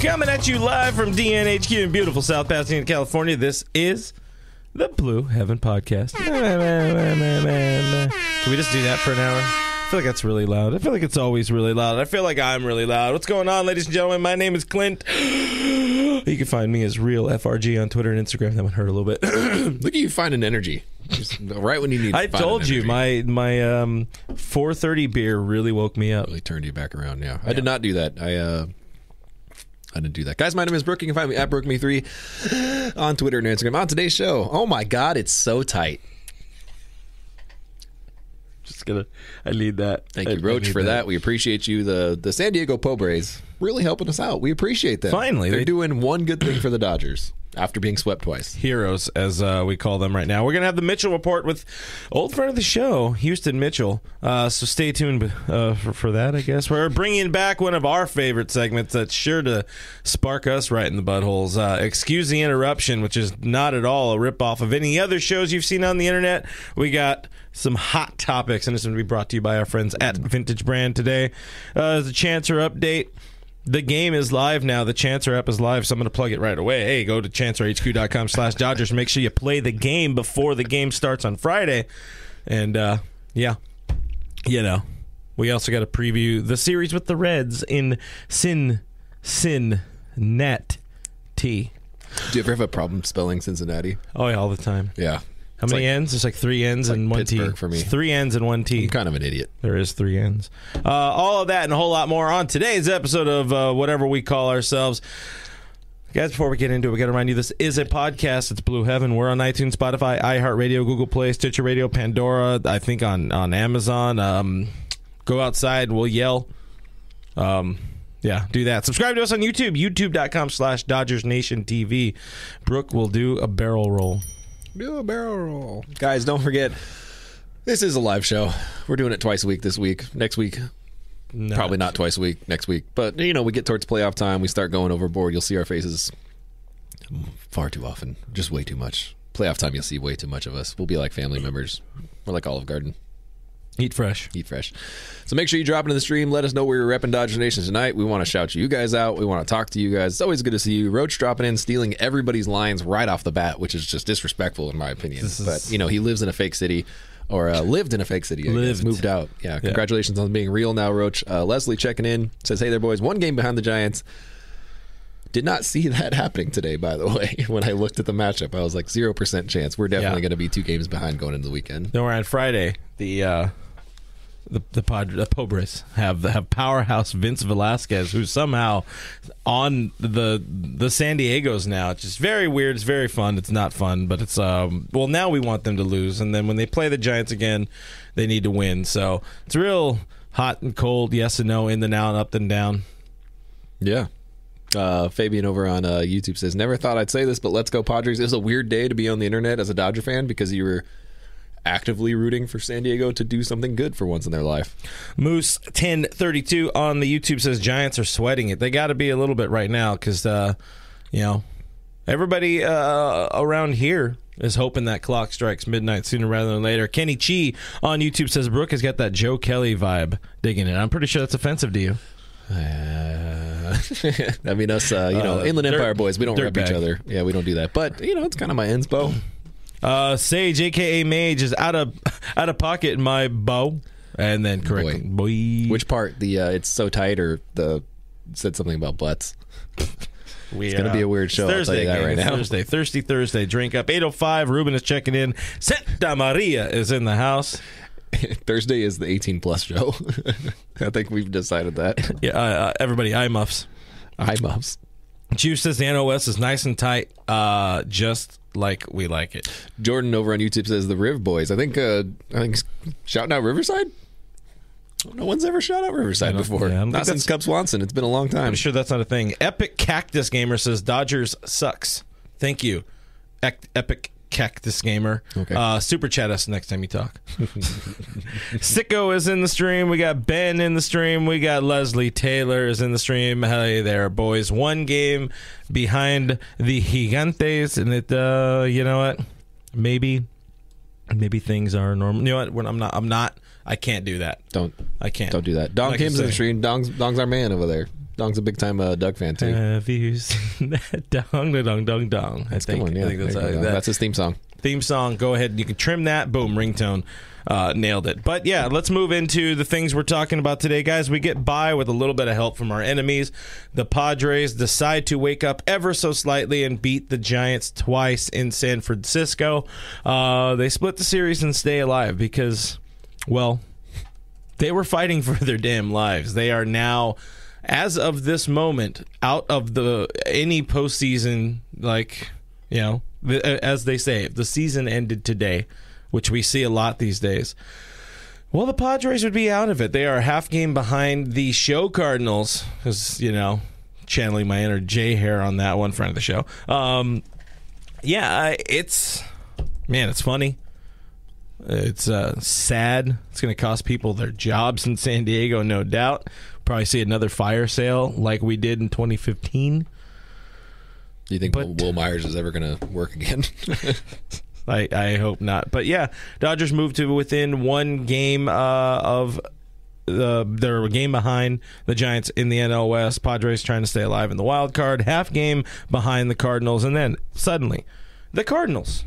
Coming at you live from DNHQ in beautiful South Pasadena, California. This is the Blue Heaven Podcast. Can we just do that for an hour? I feel like that's really loud. I feel like it's always really loud. I feel like I'm really loud. What's going on, ladies and gentlemen? My name is Clint. You can find me as Real FRG on Twitter and Instagram. That one hurt a little bit. Look at you finding energy. Just right when you need I find told you my my um 4:30 beer really woke me up. really turned you back around. Yeah, I did not do that. I uh, I didn't do that, guys. My name is Brooke. You can find me at Brooke Me Three on Twitter and Instagram. On today's show, oh my God, it's so tight. Just gonna I need that. Thank I- you, Roach, for that. We appreciate you. The the San Diego Pobres really helping us out. We appreciate that. Finally, they're they- doing one good thing for the Dodgers after being swept twice. heroes, as uh, we call them right now. We're going to have the Mitchell report with old friend of the show, Houston Mitchell. Uh, so stay tuned uh, for, for that, I guess. We're bringing back one of our favorite segments that's sure to spark us right in the buttholes. Uh, Excuse the interruption, which is not at all a ripoff of any other shows you've seen on the internet. We got some hot topics, and it's going to be brought to you by our friends at Vintage Brand today. Uh, the Chancer update. The game is live now. The Chancer app is live, so I'm going to plug it right away. Hey, go to chancerhq.com slash Dodgers. Make sure you play the game before the game starts on Friday. And, uh, yeah, you know, we also got to preview the series with the Reds in Sin, Sin, Net, T. Do you ever have a problem spelling Cincinnati? Oh, yeah, all the time. Yeah. How many N's? It's like three N's and like one T. Pittsburgh for me. It's three N's and one T. I'm kind of an idiot. There is three ends. Uh, all of that and a whole lot more on today's episode of uh, whatever we call ourselves. Guys, before we get into it, we got to remind you this is a podcast. It's Blue Heaven. We're on iTunes, Spotify, iHeartRadio, Google Play, Stitcher Radio, Pandora. I think on on Amazon. Um, go outside. We'll yell. Um, yeah, do that. Subscribe to us on YouTube. YouTube.com slash Dodgers Nation TV. Brooke will do a barrel roll. Do a barrel roll. Guys, don't forget, this is a live show. We're doing it twice a week this week. Next week, No. probably not twice a week next week. But, you know, we get towards playoff time. We start going overboard. You'll see our faces far too often. Just way too much. Playoff time, you'll see way too much of us. We'll be like family members. We're like Olive Garden. Eat fresh. Eat fresh. So make sure you drop into the stream. Let us know where you're repping Dodger Nation tonight. We want to shout you guys out. We want to talk to you guys. It's always good to see you. Roach dropping in, stealing everybody's lines right off the bat, which is just disrespectful in my opinion. Is- but you know, he lives in a fake city. Or uh, lived in a fake city. Lived. moved out. Yeah, congratulations on being real now, Roach. Uh, Leslie checking in says, "Hey there, boys. One game behind the Giants. Did not see that happening today. By the way, when I looked at the matchup, I was like zero percent chance. We're definitely Yeah. going to be two games behind going into the weekend. Then we're on Friday. The uh, the the, Pod, the Pobres have have powerhouse Vince Velasquez, who's somehow on the the San Diego's now. It's just very weird. It's very fun. It's not fun, but it's um. Well, now we want them to lose, and then when they play the Giants again, they need to win. So it's real hot and cold. Yes and no. In the now and up and down. Yeah. Uh, Fabian over on uh, YouTube says, "Never thought I'd say this, but let's go Padres." It was a weird day to be on the internet as a Dodger fan because you were actively rooting for San Diego to do something good for once in their life. Moose ten thirty two on the YouTube says Giants are sweating it. They got to be a little bit right now because uh, you know everybody uh, around here is hoping that clock strikes midnight sooner rather than later. Kenny Chi on YouTube says Brooke has got that Joe Kelly vibe digging it. I'm pretty sure that's offensive to you. Uh, I mean, us, uh, you know, Uh, Inland Empire boys, we don't rep each other. Yeah, we don't do that. But you know, it's kind of my inspo. Uh, Sage, aka Mage, is out of out of pocket in my bow, and then correct boy. Which part? The uh, it's so tight, or the said something about butts. We, It's gonna be a weird show, I'll tell Thursday, you that gang. right now. Thursday, thirsty Thursday. Drink up. Eight oh five. Ruben is checking in. Santa Maria is in the house. Thursday is the 18 plus show. I think we've decided that. Yeah, uh, uh, everybody, eye muffs. Hi, moms. Juice says the NOS is nice and tight, uh, just like we like it. Jordan over on YouTube says the Riv Boys. I think. Uh, I think shouting out Riverside. No one's ever shot out Riverside before. yeah, don't since Cub Swanson. It's been a long time. I'm sure that's not a thing. Epic Cactus Gamer says Dodgers sucks. Thank you, Ec- Epic this Gamer. Okay. Uh, super chat us next time you talk. Sicko is in the stream. We got Ben in the stream. We got Leslie Taylor is in the stream. Hey there, boys. One game behind the Gigantes, and it. Uh, you know what? Maybe, maybe things are normal. You know what? When I'm not. I'm not. I can't do that. Don't I can't. don't do that. Dong Like Kim's in the stream. Dong's Dong's our man over there. Dong's a big time uh, Doug fan too. Have you seen that? Dong, dong, dong, dong. I think, Come on, yeah. I think that's, There how, you go. that That's his theme song. theme song. Go ahead. You can trim that. Boom, ringtone. Uh, nailed it. But yeah, let's move into the things we're talking about today, guys. We get by with a little bit of help from our enemies. The Padres decide to wake up ever so slightly and beat the Giants twice in San Francisco. Uh, they split the series and stay alive because, well, they were fighting for their damn lives. They are now, as of this moment, out of the any postseason. Like you know, as they say, if the season ended today, which we see a lot these days. Well, the Padres would be out of it. They are a half game behind the show Cardinals, because you know, channeling my inner J hair on that one, friend of the show. Um, yeah, it's man, it's funny. It's uh, sad. It's going to cost people their jobs in San Diego, no doubt. Probably see another fire sale like we did in 2015. Do you think But- Wil Myers is ever going to work again? I, I hope not. But yeah, Dodgers moved to within one game uh, of the they're a game behind the Giants in the NL West. Padres trying to stay alive in the wild card, half game behind the Cardinals, and then suddenly the Cardinals.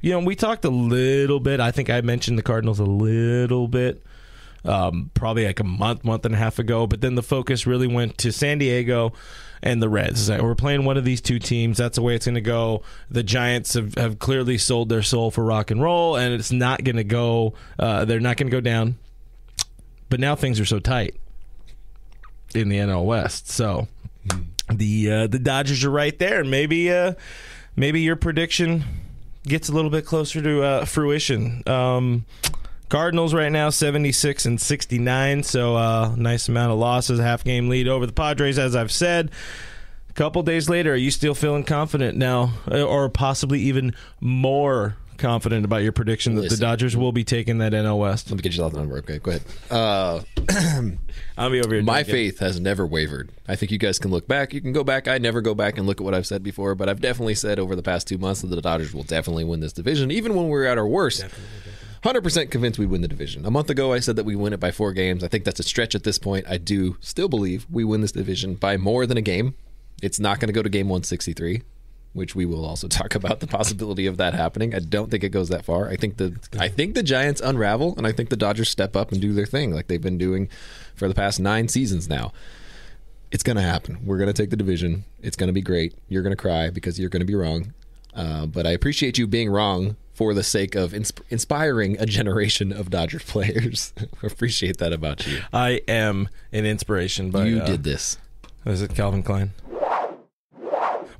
You know, we talked a little bit. I think I mentioned the Cardinals a little bit, um, probably like a month, month and a half ago. But then the focus really went to San Diego and the Reds. We're playing one of these two teams. That's the way it's going to go. The Giants have, have clearly sold their soul for rock and roll, and it's not going to go. Uh, they're not going to go down. But now things are so tight in the NL West. So the uh, the Dodgers are right there, and maybe uh, maybe your prediction gets a little bit closer to uh, fruition. Um, Cardinals right now 76 and 69, so uh, nice amount of losses, half game lead over the Padres, as I've said. A couple days later, are you still feeling confident now, uh, or possibly even more confident about your prediction that Listen. the Dodgers will be taking that NL West? Let me get you off the number. Okay, go ahead. Uh, I'll be over here. My faith has never wavered. I think you guys can look back. You can go back. I never go back and look at what I've said before, but I've definitely said over the past two months that the Dodgers will definitely win this division, even when we're at our worst. Definitely, definitely. 100% convinced we win the division. A month ago, I said that we win it by four games. I think that's a stretch at this point. I do still believe we win this division by more than a game. It's not going to go to game 163, which we will also talk about the possibility of that happening. I don't think it goes that far. I think the I think the Giants unravel, and I think the Dodgers step up and do their thing like they've been doing for the past nine seasons now. It's going to happen. We're going to take the division. It's going to be great. You're going to cry because you're going to be wrong. Uh, but I appreciate you being wrong for the sake of insp- inspiring a generation of Dodgers players. Appreciate that about you. I am an inspiration, but you uh, did this. Is it Calvin Klein?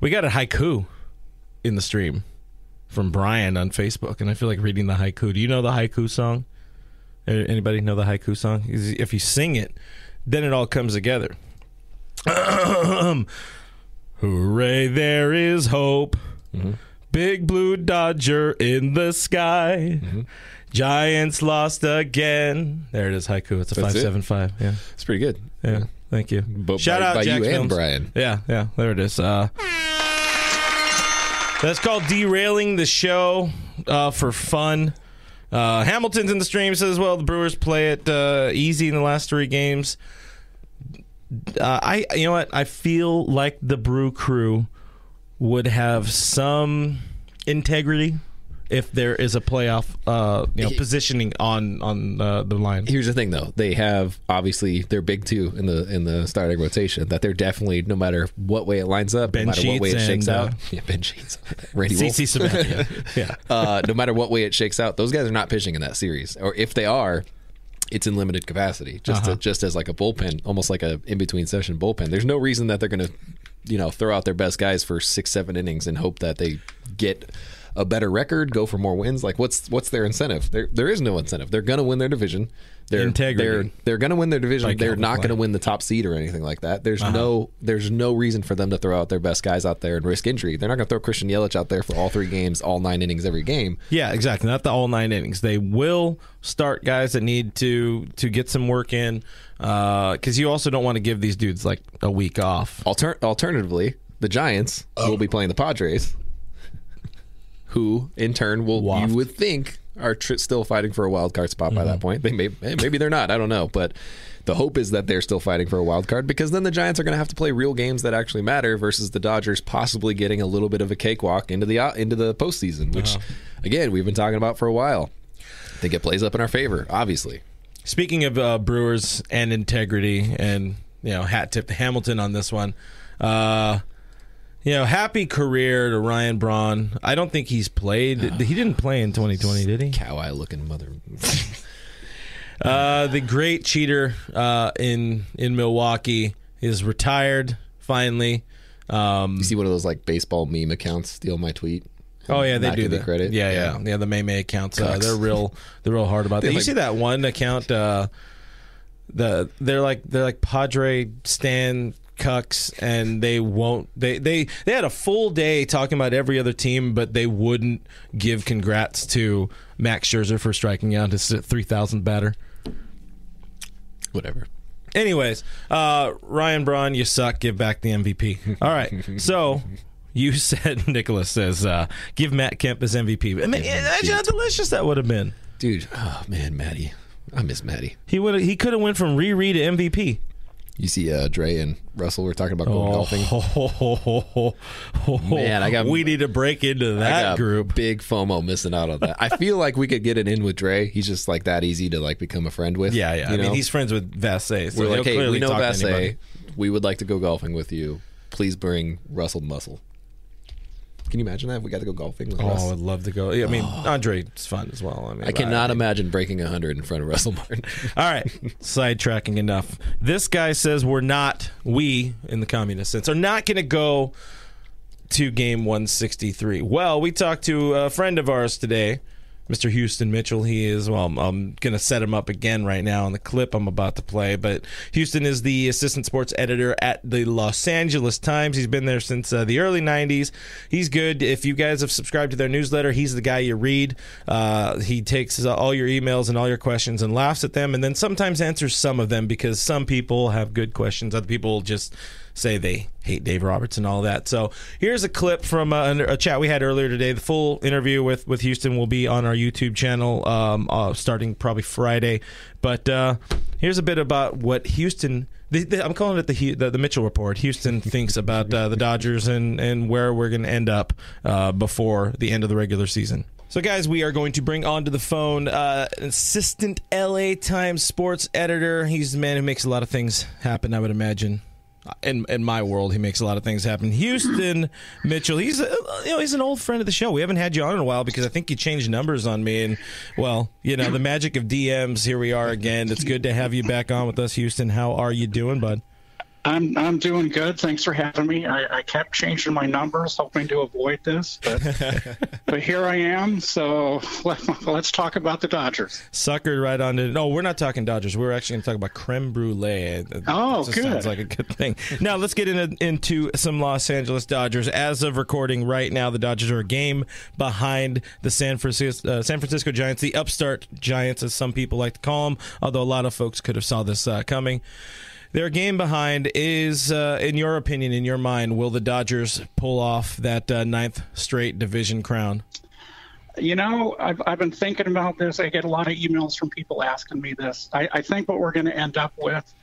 We got a haiku in the stream from Brian on Facebook, and I feel like reading the haiku. Do you know the haiku song? Anybody know the haiku song? If you sing it, then it all comes together. Hooray, there is hope. Big blue Dodger in the sky. Giants lost again. There it is, haiku. It's a That's it? 575. Yeah. It's pretty good. Yeah. Thank you. But Shout by- out by Jack you and Brian. Yeah, yeah. There it is. Uh, that's called derailing the show uh, for fun. Uh, Hamilton's in the stream says, "Well, the Brewers play it uh, easy in the last three games." Uh, I, you know what? I feel like the Brew Crew would have some integrity if there is a playoff, uh, you know, positioning on on uh, the line. Here's the thing, though. They have obviously they're big two in the in the starting rotation. That they're definitely no matter what way it lines up, Ben no matter what way it shakes and, out. uh, Yeah, Ben Sheets, Randy. CC Sabathia. yeah. uh, no matter what way it shakes out, those guys are not pitching in that series, or if they are, it's in limited capacity, just Uh-huh. to, just as like a bullpen, almost like a in between session bullpen. There's no reason that they're going to, you know, throw out their best guys for six seven innings and hope that they get a better record, go for more wins? Like, what's what's their incentive? There there is no incentive. They're going to win their division. They're Integrity. They're they're going to win their division. Like they're not to win the top seed or anything like that. There's Uh-huh. no there's no reason for them to throw out their best guys out there and risk injury. They're not going to throw Christian Yelich out there for all three games, all nine innings every game. Yeah, exactly. Not the all nine innings. They will start guys that need to to get some work in, Uh, because you also don't want to give these dudes like a week off. Alter- alternatively, the Giants oh. will be playing the Padres, who in turn will Waft. you would think are tr- still fighting for a wild card spot by that mm-hmm. point. They may eh, maybe they're not. I don't know, but the hope is that they're still fighting for a wild card because then the Giants are going to have to play real games that actually matter versus the Dodgers possibly getting a little bit of a cakewalk into the out into the postseason, which uh-huh. again we've been talking about for a while. I think it plays up in our favor, obviously. Speaking of uh, Brewers and integrity, and you know, hat tip to Hamilton on this one. Uh, you know, happy career to Ryan Braun. I don't think he's played. He didn't play in 2020, did he? Cow eye looking mother. Uh, the great cheater uh, in in Milwaukee is retired finally. Um, You see one of those like baseball meme accounts steal my tweet. Oh yeah, they do that. credit. Yeah, yeah, yeah. the May May accounts, uh, they're real. They're real hard about that. They're You like- see that one account? Uh, the they're like they're like Padre Stan cucks, and they won't. They they they had a full day talking about every other team, but they wouldn't give congrats to Max Scherzer for striking out his three thousand batter. Whatever. Anyways, uh, Ryan Braun, you suck. Give back the MVP. All right. So you said Nicholas says uh, give Matt Kemp his MVP. I mean, imagine how delicious that would have been. Dude, oh man, Maddie. I miss Maddie. He would he could have went from Riri to MVP. You see uh, Dre and Russell were talking about going golfing. Oh Man, I got- we need to break into that group. Big FOMO missing out on that. I feel like we could get it in with Dre. He's just like that easy to like become a friend with. Yeah, yeah. I mean, he's friends with Vassay. So we're like, hey, we know Vasse. We would like to go golfing with you. Please bring Russell Muscle. Can you imagine that if we got to go golfing with Oh, Russ? I'd love to go. Yeah, I mean, Andre, Andre's fun as well. I mean, I cannot imagine breaking 100 in front of Russell Martin. All right, sidetracking enough. This guy says we're not, we in the communist sense, are not going to go to game 163. Well, we talked to a friend of ours today, Mr. Houston Mitchell. He is, well, I'm, going to set him up again right now on the clip I'm about to play. But Houston is the assistant sports editor at the Los Angeles Times. He's been there since uh, the early 90s. He's good. If you guys have subscribed to their newsletter, he's the guy you read. Uh, he takes uh, all your emails and all your questions and laughs at them and then sometimes answers some of them because some people have good questions. Other people just say they hate Dave Roberts and all that. So here's a clip from uh, a chat we had earlier today. The full interview with, with Houston will be on our YouTube channel um, uh, starting probably Friday. But uh, here's a bit about what Houston. The, the, I'm calling it the, the the Mitchell report. Houston thinks about uh, the Dodgers and and where we're going to end up uh, before the end of the regular season. So, guys, we are going to bring onto the phone uh, an assistant LA Times sports editor. He's the man who makes a lot of things happen. I would imagine in in my world, he makes a lot of things happen. Houston Mitchell, he's a, you know he's an old friend of the show. We haven't had you on in a while because I think you changed numbers on me, and well, you know the magic of DMs. Here we are again. It's good to have you back on with us, Houston. How are you doing, bud? I'm I'm doing good. Thanks for having me. I, I kept changing my numbers, hoping to avoid this, but but here I am. So let, let's talk about the Dodgers. Suckered right on to. No, we're not talking Dodgers. We're actually going to talk about creme brulee. That- Oh, good. Sounds like a good thing. Now let's get into, into some Los Angeles Dodgers. As of recording right now, the Dodgers are a game behind the San Francisco uh, San Francisco Giants, the upstart Giants, as some people like to call them. Although a lot of folks could have saw this uh, coming. Their game behind is, uh, in your opinion, in your mind, will the Dodgers pull off that uh, ninth straight division crown? You know, I've I've been thinking about this. I get a lot of emails from people asking me this. I, I think what we're going to end up with,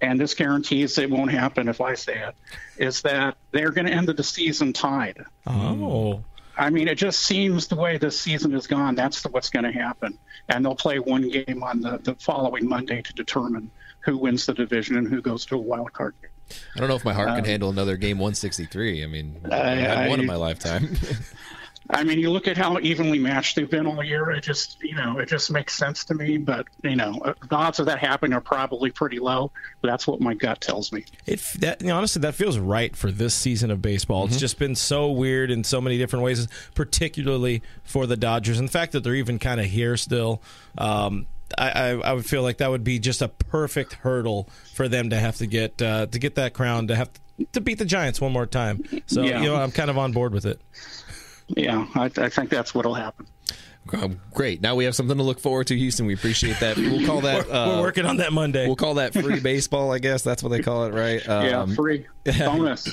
and this guarantees it won't happen if I say it, is that they're going to end the season tied. Oh, I mean, it just seems the way this season has gone, that's the, what's going to happen. And they'll play one game on the, the following Monday to determine who wins the division and who goes to a wild card game. I don't know if my heart can handle another game 163. I mean, I- I had one in my lifetime. I mean, you look at how evenly matched they've been all year. It just, you know, it just makes sense to me. But you know, uh, the odds of that happening are probably pretty low. But that's what my gut tells me. It that you know, honestly that feels right for this season of baseball. It's just been so weird in so many different ways, particularly for the Dodgers. And the fact that they're even kind of here still, um, I, I, I would feel like that would be just a perfect hurdle for them to have to get uh, to get that crown to have to, to beat the Giants one more time. So Yeah. you know I'm kind of on board with it. Yeah, I, I think that's what'll happen. Um, great. Now we have something to look forward to, Houston. We appreciate that. We'll call that. We're Uh, working on that Monday. We'll call that free baseball. I guess that's what they call it, right? yeah, Um, free bonus.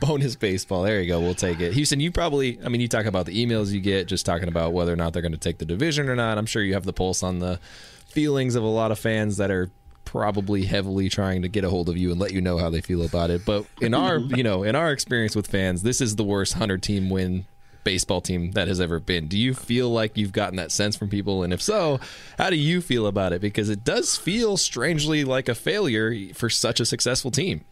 bonus baseball. There you go. We'll take it. Houston, you probably, I mean, you talk about the emails you get, just talking about whether or not they're going to take the division or not. I'm sure you have the pulse on the feelings of a lot of fans that are probably heavily trying to get a hold of you and let you know how they feel about it. But in our, you know, in our experience with fans, this is the worst 100 team win baseball team that has ever been. Do you feel like you've gotten that sense from people? And if so, how do you feel about it? Because it does feel strangely like a failure for such a successful team.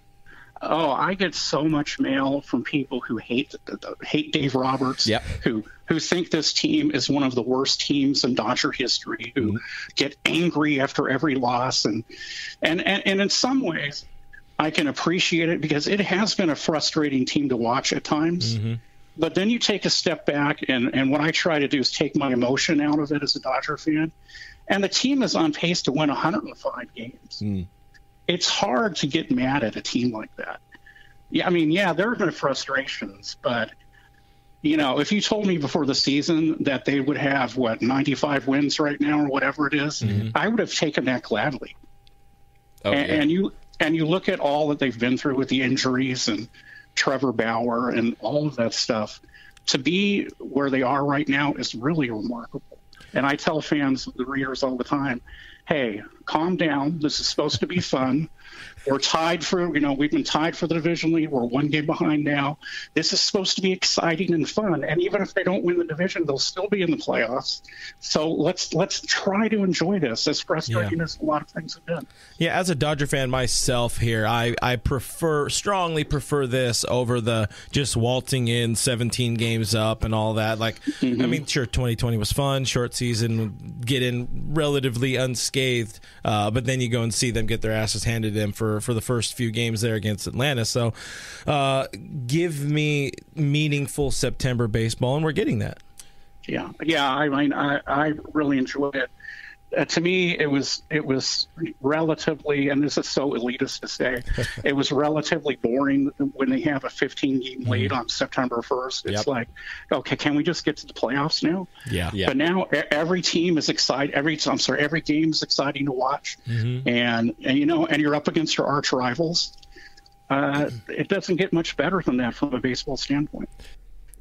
Oh, I get so much mail from people who hate hate Dave Roberts, Yep. who who think this team is one of the worst teams in Dodger history, who mm-hmm. get angry after every loss, and, and and and in some ways, I can appreciate it because it has been a frustrating team to watch at times. Mm-hmm. But then you take a step back, and and what I try to do is take my emotion out of it as a Dodger fan, and the team is on pace to win 105 games hmm. it's hard to get mad at a team like that. Yeah, I mean, yeah, there have been frustrations, but you know, if you told me before the season that they would have what 95 wins right now or whatever it is, mm-hmm. I would have taken that gladly. Oh, and, yeah. and you and you look at all that they've been through with the injuries and Trevor Bauer and all of that stuff. To be where they are right now is really remarkable. And I tell fans, the readers all the time, hey, calm down. This is supposed to be fun. We're tied for, you know, we've been tied for the division lead. We're one game behind now. This is supposed to be exciting and fun. And even if they don't win the division, they'll still be in the playoffs. So let's let's try to enjoy this, as frustrating Yeah. as a lot of things have been. Yeah, as a Dodger fan myself here, I, I prefer strongly prefer this over the just waltzing in 17 games up and all that. Like, I mean, sure, 2020 was fun, short season, get in relatively unscathed, uh, but then you go and see them get their asses handed to them for, for the first few games there against Atlanta. So, uh, give me meaningful September baseball, and we're getting that. Yeah, yeah. I mean, I, I really enjoyed it. Uh, to me, it was it was relatively, and this is so elitist to say, it was relatively boring when they have a 15 game lead on September 1st. It's Mm-hmm. Yep. like, okay, can we just get to the playoffs now? Yeah. Yeah. But now every team is excited. Every I'm sorry, every game is exciting to watch, Mm-hmm. and and you know, and you're up against your arch rivals. Uh, it doesn't get much better than that from a baseball standpoint.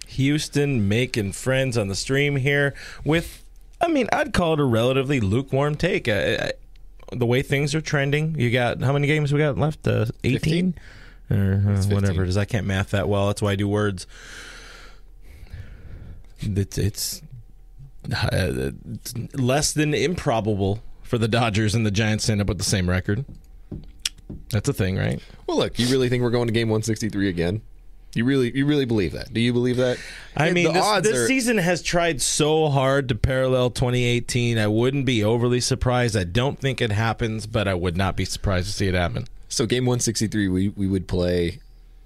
Houston making friends on the stream here with, I mean, I'd call it a relatively lukewarm take. Uh, uh, the way things are trending, you got how many games we got left? Uh, 18? Or uh, whatever it is. I can't math that well. That's why I do words. It's, it's, uh, it's less than improbable for the Dodgers and the Giants to end up with the same record. That's a thing, right? Well, look, you really think we're going to game 163 again? You really, you really believe that? Do you believe that? I mean, the this, odds this are- season has tried so hard to parallel 2018. I wouldn't be overly surprised. I don't think it happens, but I would not be surprised to see it happen So game 163, we we would play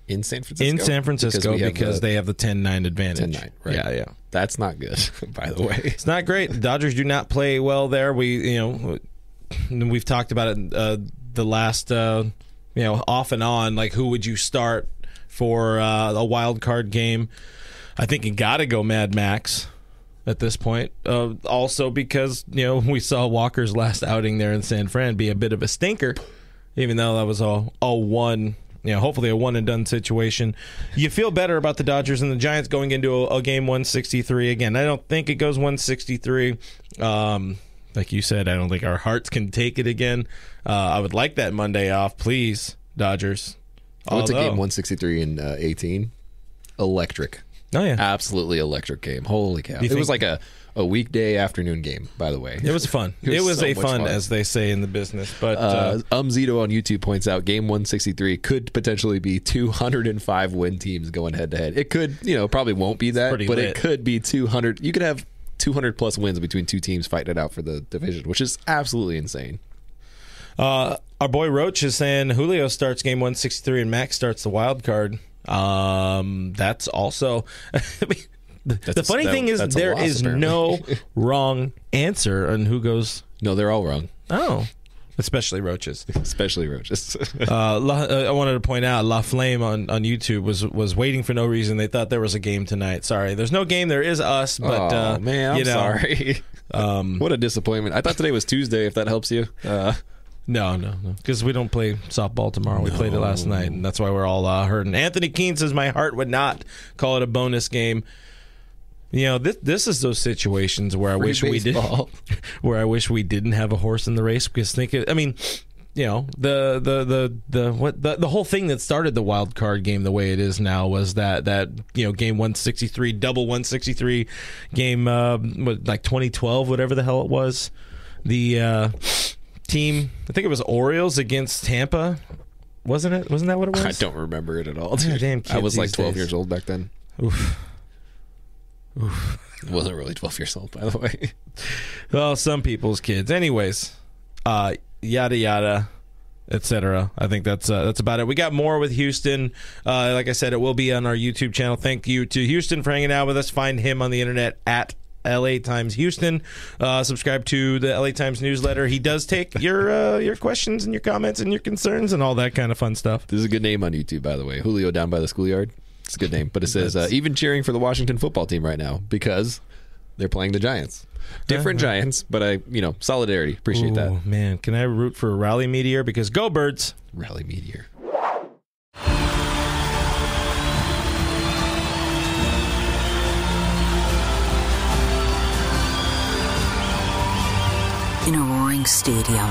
in San Francisco. in San Francisco have because, the they have the 10-9 advantage. 10-9, right? Yeah, yeah. That's not good, by the way. It's not great. The Dodgers do not play well there. We, you know, we've talked about it uh, the last, uh, you know, off and on. Like, who would you start for uh, a wild card game? I think you got to go Mad Max at this point. Uh, also because you know we saw Walker's last outing there in San Fran be a bit of a stinker, even though that was all all one. You know, hopefully a one and done situation. You feel better about the Dodgers and the Giants going into a, a game 163 again. I don't think it goes 163. Um, like you said, I don't think our hearts can take it again. Uh, I would like that Monday off, please, Dodgers. I went to game 163 in uh, 18. Electric. Oh yeah, Absolutely electric game. Holy cow! It think- was like a, a weekday afternoon game, by the way. it was fun. It it was was, so a fun, fun. as they say in the business. But uh, Uh, Umzito on YouTube points out game 163 could potentially be 205 win teams going head to head. It could, you know, probably won't be that, but lit. it could be 200. You could have 200 plus wins between two teams fighting it out for the division, which is absolutely insane. Uh, our boy Roach is saying Julio starts game 163 and Max starts the wild card. Um, that's also. The, the That's- funny that- thing is, there loss, is apparently. no wrong answer on who goes. No, they're all wrong, Oh, especially Roaches. especially Roaches. Uh, La, uh, I wanted to point out La Flame on, on YouTube was was waiting for no reason. They thought there was a game tonight. Sorry, there's no game. There is us, but oh, uh, man, I'm you know, sorry. Um, what a disappointment. I thought today was Tuesday, if that helps you. No, no, no. Because we don't play softball tomorrow. We played it last night, and that's why we're all uh, hurting. Anthony Keene says, "My heart would not call it a bonus game." You know, this this is those situations where I Free wish we did, where I wish we didn't have a horse in the race. Because think, it, I mean, you know, the the the the what the, the whole thing that started the wild card game the way it is now was that that you know game one sixty three double one sixty three game uh, what, like twenty twelve whatever the hell it was the uh, team I think it was Orioles against Tampa wasn't it wasn't that what it was I don't remember it at all. Dude. damn I was like 12 days. years old back then. Oof. wasn't really 12 years old, by the way. Well, some people's kids. Anyways, uh, yada yada, etc. I think that's uh, that's about it. We got more with Houston. Uh, like I said, it will be on our YouTube channel. Thank you to Houston for hanging out with us. Find him on the internet at LA Times Houston. Uh, subscribe to the LA Times newsletter. He does take your uh, your questions and your comments and your concerns and all that kind of fun stuff. This is a good name on YouTube, by the way. Julio down by the schoolyard. It's a good name, but it says uh, even cheering for the Washington football team right now because they're playing the Giants. Different Giants, but I, you know, solidarity. Appreciate that. Man, can I root for a Rally Meteor because go Birds? Rally Meteor. Stadium,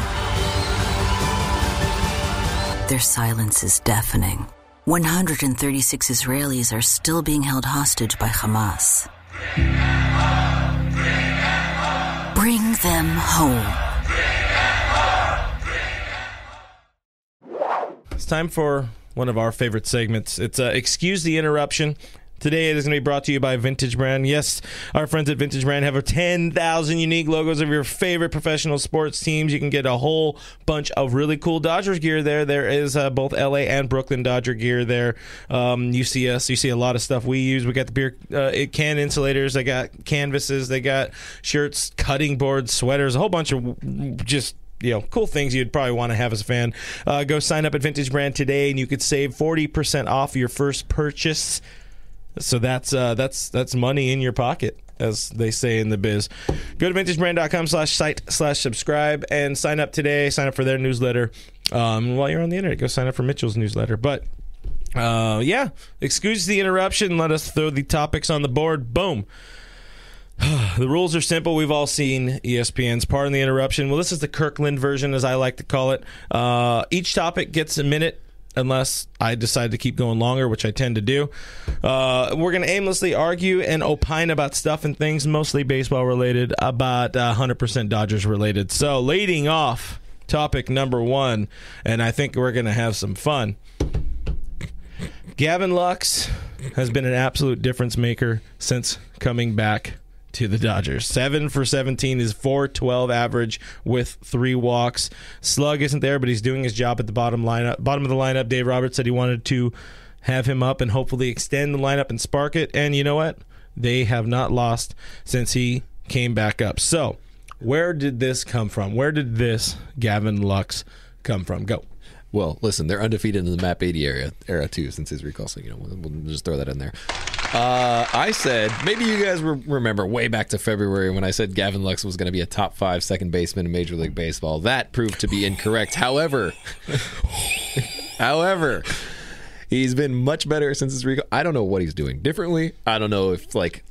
their silence is deafening. 136 Israelis are still being held hostage by Hamas. Bring them home. It's time for one of our favorite segments. It's uh, Excuse the Interruption. Today it is going to be brought to you by Vintage Brand. Yes, our friends at Vintage Brand have over 10,000 unique logos of your favorite professional sports teams. You can get a whole bunch of really cool Dodgers gear there. There is uh, both LA and Brooklyn Dodger gear there. Um, you see us, you see a lot of stuff we use. We got the beer uh, can insulators, they got canvases, they got shirts, cutting boards, sweaters, a whole bunch of just you know, cool things you'd probably want to have as a fan. Uh, go sign up at Vintage Brand today, and you could save forty percent off your first purchase. So that's uh, that's that's money in your pocket, as they say in the biz. Go to vintagebrand.com slash site slash subscribe and sign up today. Sign up for their newsletter. Um, while you're on the internet, go sign up for Mitchell's newsletter. But uh, yeah, excuse the interruption. Let us throw the topics on the board. Boom. The rules are simple. We've all seen ESPN's Pardon the Interruption. Well, this is the Kirkland version, as I like to call it. Uh, each topic gets a minute, unless I decide to keep going longer, which I tend to do. Uh, we're going to aimlessly argue and opine about stuff and things, mostly baseball related, about uh, 100% Dodgers related. So, leading off, topic number one, and I think we're going to have some fun. Gavin Lux has been an absolute difference maker since coming back to the Dodgers. Seven for 17 is 412 average with three walks. Slug isn't there, but he's doing his job at the bottom lineup. Bottom of the lineup. Dave Roberts said he wanted to have him up and hopefully extend the lineup and spark it. And you know what? They have not lost since he came back up. So, where did this come from? Where did this Gavin Lux come from? Go. Well, listen, they're undefeated in the map 80 era, era too since his recall. So, you know, we'll, we'll just throw that in there. Uh, I said, maybe you guys re- remember way back to February when I said Gavin Lux was going to be a top five second baseman in Major League Baseball. That proved to be incorrect. However, however, he's been much better since his recall. I don't know what he's doing differently. I don't know if, like,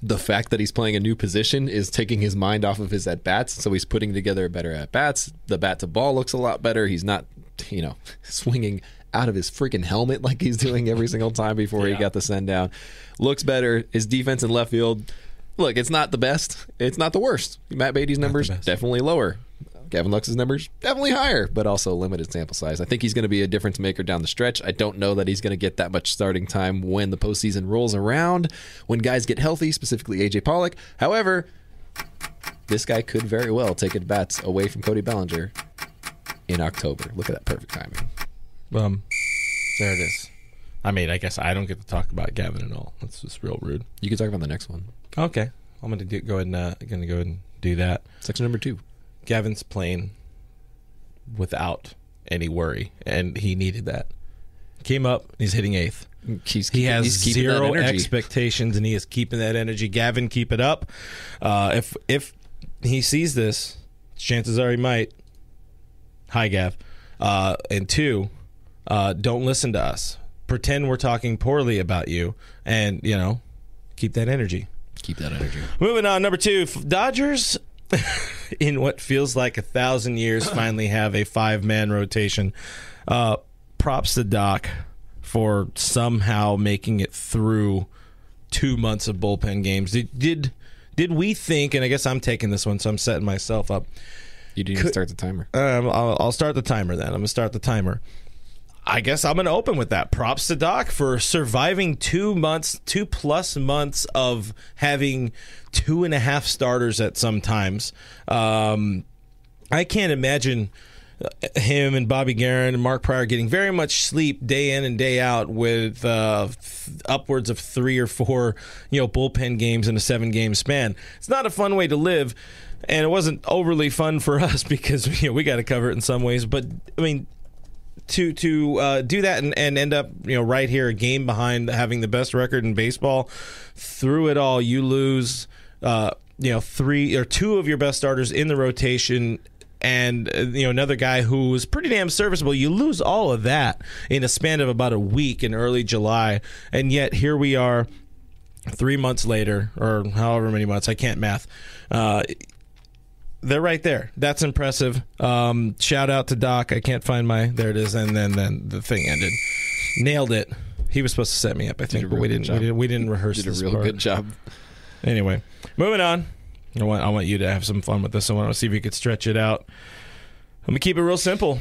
the fact that he's playing a new position is taking his mind off of his at bats, so he's putting together better at bats. The bat to ball looks a lot better. He's not, you know, swinging out of his freaking helmet like he's doing every single time before he got the send down. Looks better. His defense in left field. Look, it's not the best. It's not the worst. Matt Beaty's numbers definitely lower. Gavin Lux's numbers definitely higher, but also limited sample size. I think he's going to be a difference maker down the stretch. I don't know that he's going to get that much starting time when the postseason rolls around, when guys get healthy, specifically AJ Pollock. However, this guy could very well take at bats away from Cody Bellinger in October. Look at that perfect timing. Um, there it is. I mean, I guess I don't get to talk about Gavin at all. That's just real rude. You can talk about the next one. Okay, I'm gonna do, go ahead and uh, gonna go ahead and do that. Section number two. Gavin's playing without any worry, and he needed that. Came up, he's hitting eighth. He's He has he's keeping that zero expectations, and he is keeping that energy. Gavin, keep it up. Uh, if if he sees this, chances are he might. Hi, Gav. Uh, and two, uh, don't listen to us. Pretend we're talking poorly about you, and you know, keep that energy. Keep that energy. Moving on, number two, Dodgers. in what feels like a thousand years, finally have a five-man rotation. Uh, props to Doc for somehow making it through two months of bullpen games. Did did did we think? And I guess I'm taking this one, so I'm setting myself up. You didn't even start the timer. Um, I'll, I'll start the timer then. I'm gonna start the timer. I guess I'm gonna open with that. Props to Doc for surviving two months, two plus months of having two and a half starters at some times. Um, I can't imagine uh, him and Bobby Guerin and Mark Prior getting very much sleep day in and day out with uh, th- upwards of three or four, you know, bullpen games in a seven game span. It's not a fun way to live, and it wasn't overly fun for us because you know we got to cover it in some ways. But I mean, to to uh, do that and, and end up you know right here a game behind having the best record in baseball. Through it all you lose uh, you know three or two of your best starters in the rotation and uh, you know another guy who was pretty damn serviceable. You lose all of that in a span of about a week in early July. And yet here we are three months later or however many months I can't math uh, they're right there. That's impressive. Um, shout out to Doc. I can't find my. There it is. And then then the thing ended. Nailed it. He was supposed to set me up, I think, but we didn't, we didn't. We didn't rehearse Did a real part. good job. Anyway, moving on. I want I want you to have some fun with this. I want to see if you could stretch it out. Let me keep it real simple.